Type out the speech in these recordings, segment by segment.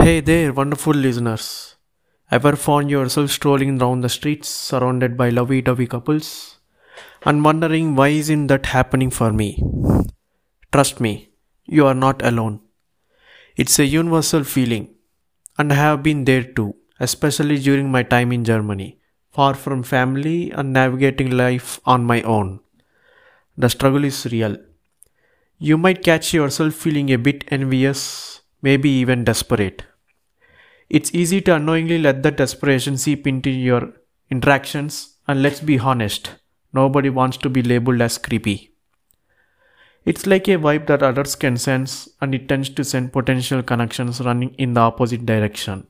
Hey there, wonderful listeners. Ever found yourself strolling down the streets surrounded by lovey dovey couples and wondering why isn't that happening for me? Trust me, you are not alone. It's a universal feeling, and I have been there too, especially during my time in Germany, far from family and navigating life on my own. The struggle is real. You might catch yourself feeling a bit envious, maybe even desperate. It's easy to unknowingly let that desperation seep into your interactions, and let's be honest, nobody wants to be labeled as creepy. It's like a vibe that others can sense, and it tends to send potential connections running in the opposite direction.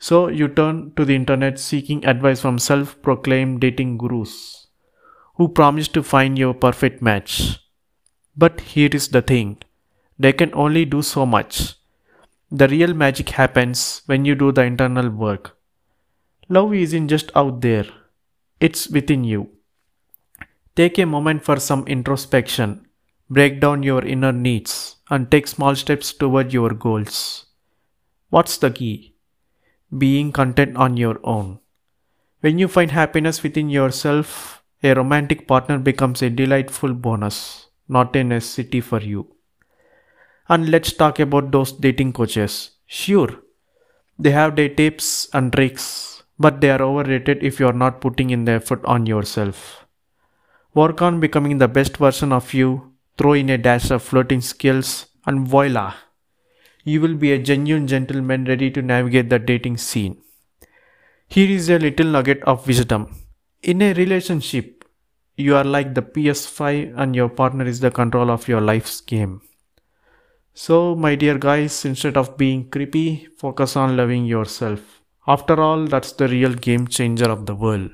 So you turn to the internet seeking advice from self proclaimed dating gurus who promise to find your perfect match. But here is the thing they can only do so much the real magic happens when you do the internal work. Love isn't just out there, it's within you. Take a moment for some introspection, break down your inner needs, and take small steps toward your goals. What's the key? Being content on your own. When you find happiness within yourself, a romantic partner becomes a delightful bonus, not a necessity for you. And let's talk about those dating coaches. Sure, they have their tips and tricks, but they are overrated if you are not putting in the effort on yourself. Work on becoming the best version of you, throw in a dash of flirting skills, and voila! You will be a genuine gentleman ready to navigate the dating scene. Here is a little nugget of wisdom. In a relationship, you are like the PS5 and your partner is the control of your life's game. So, my dear guys, instead of being creepy, focus on loving yourself. After all, that's the real game changer of the world.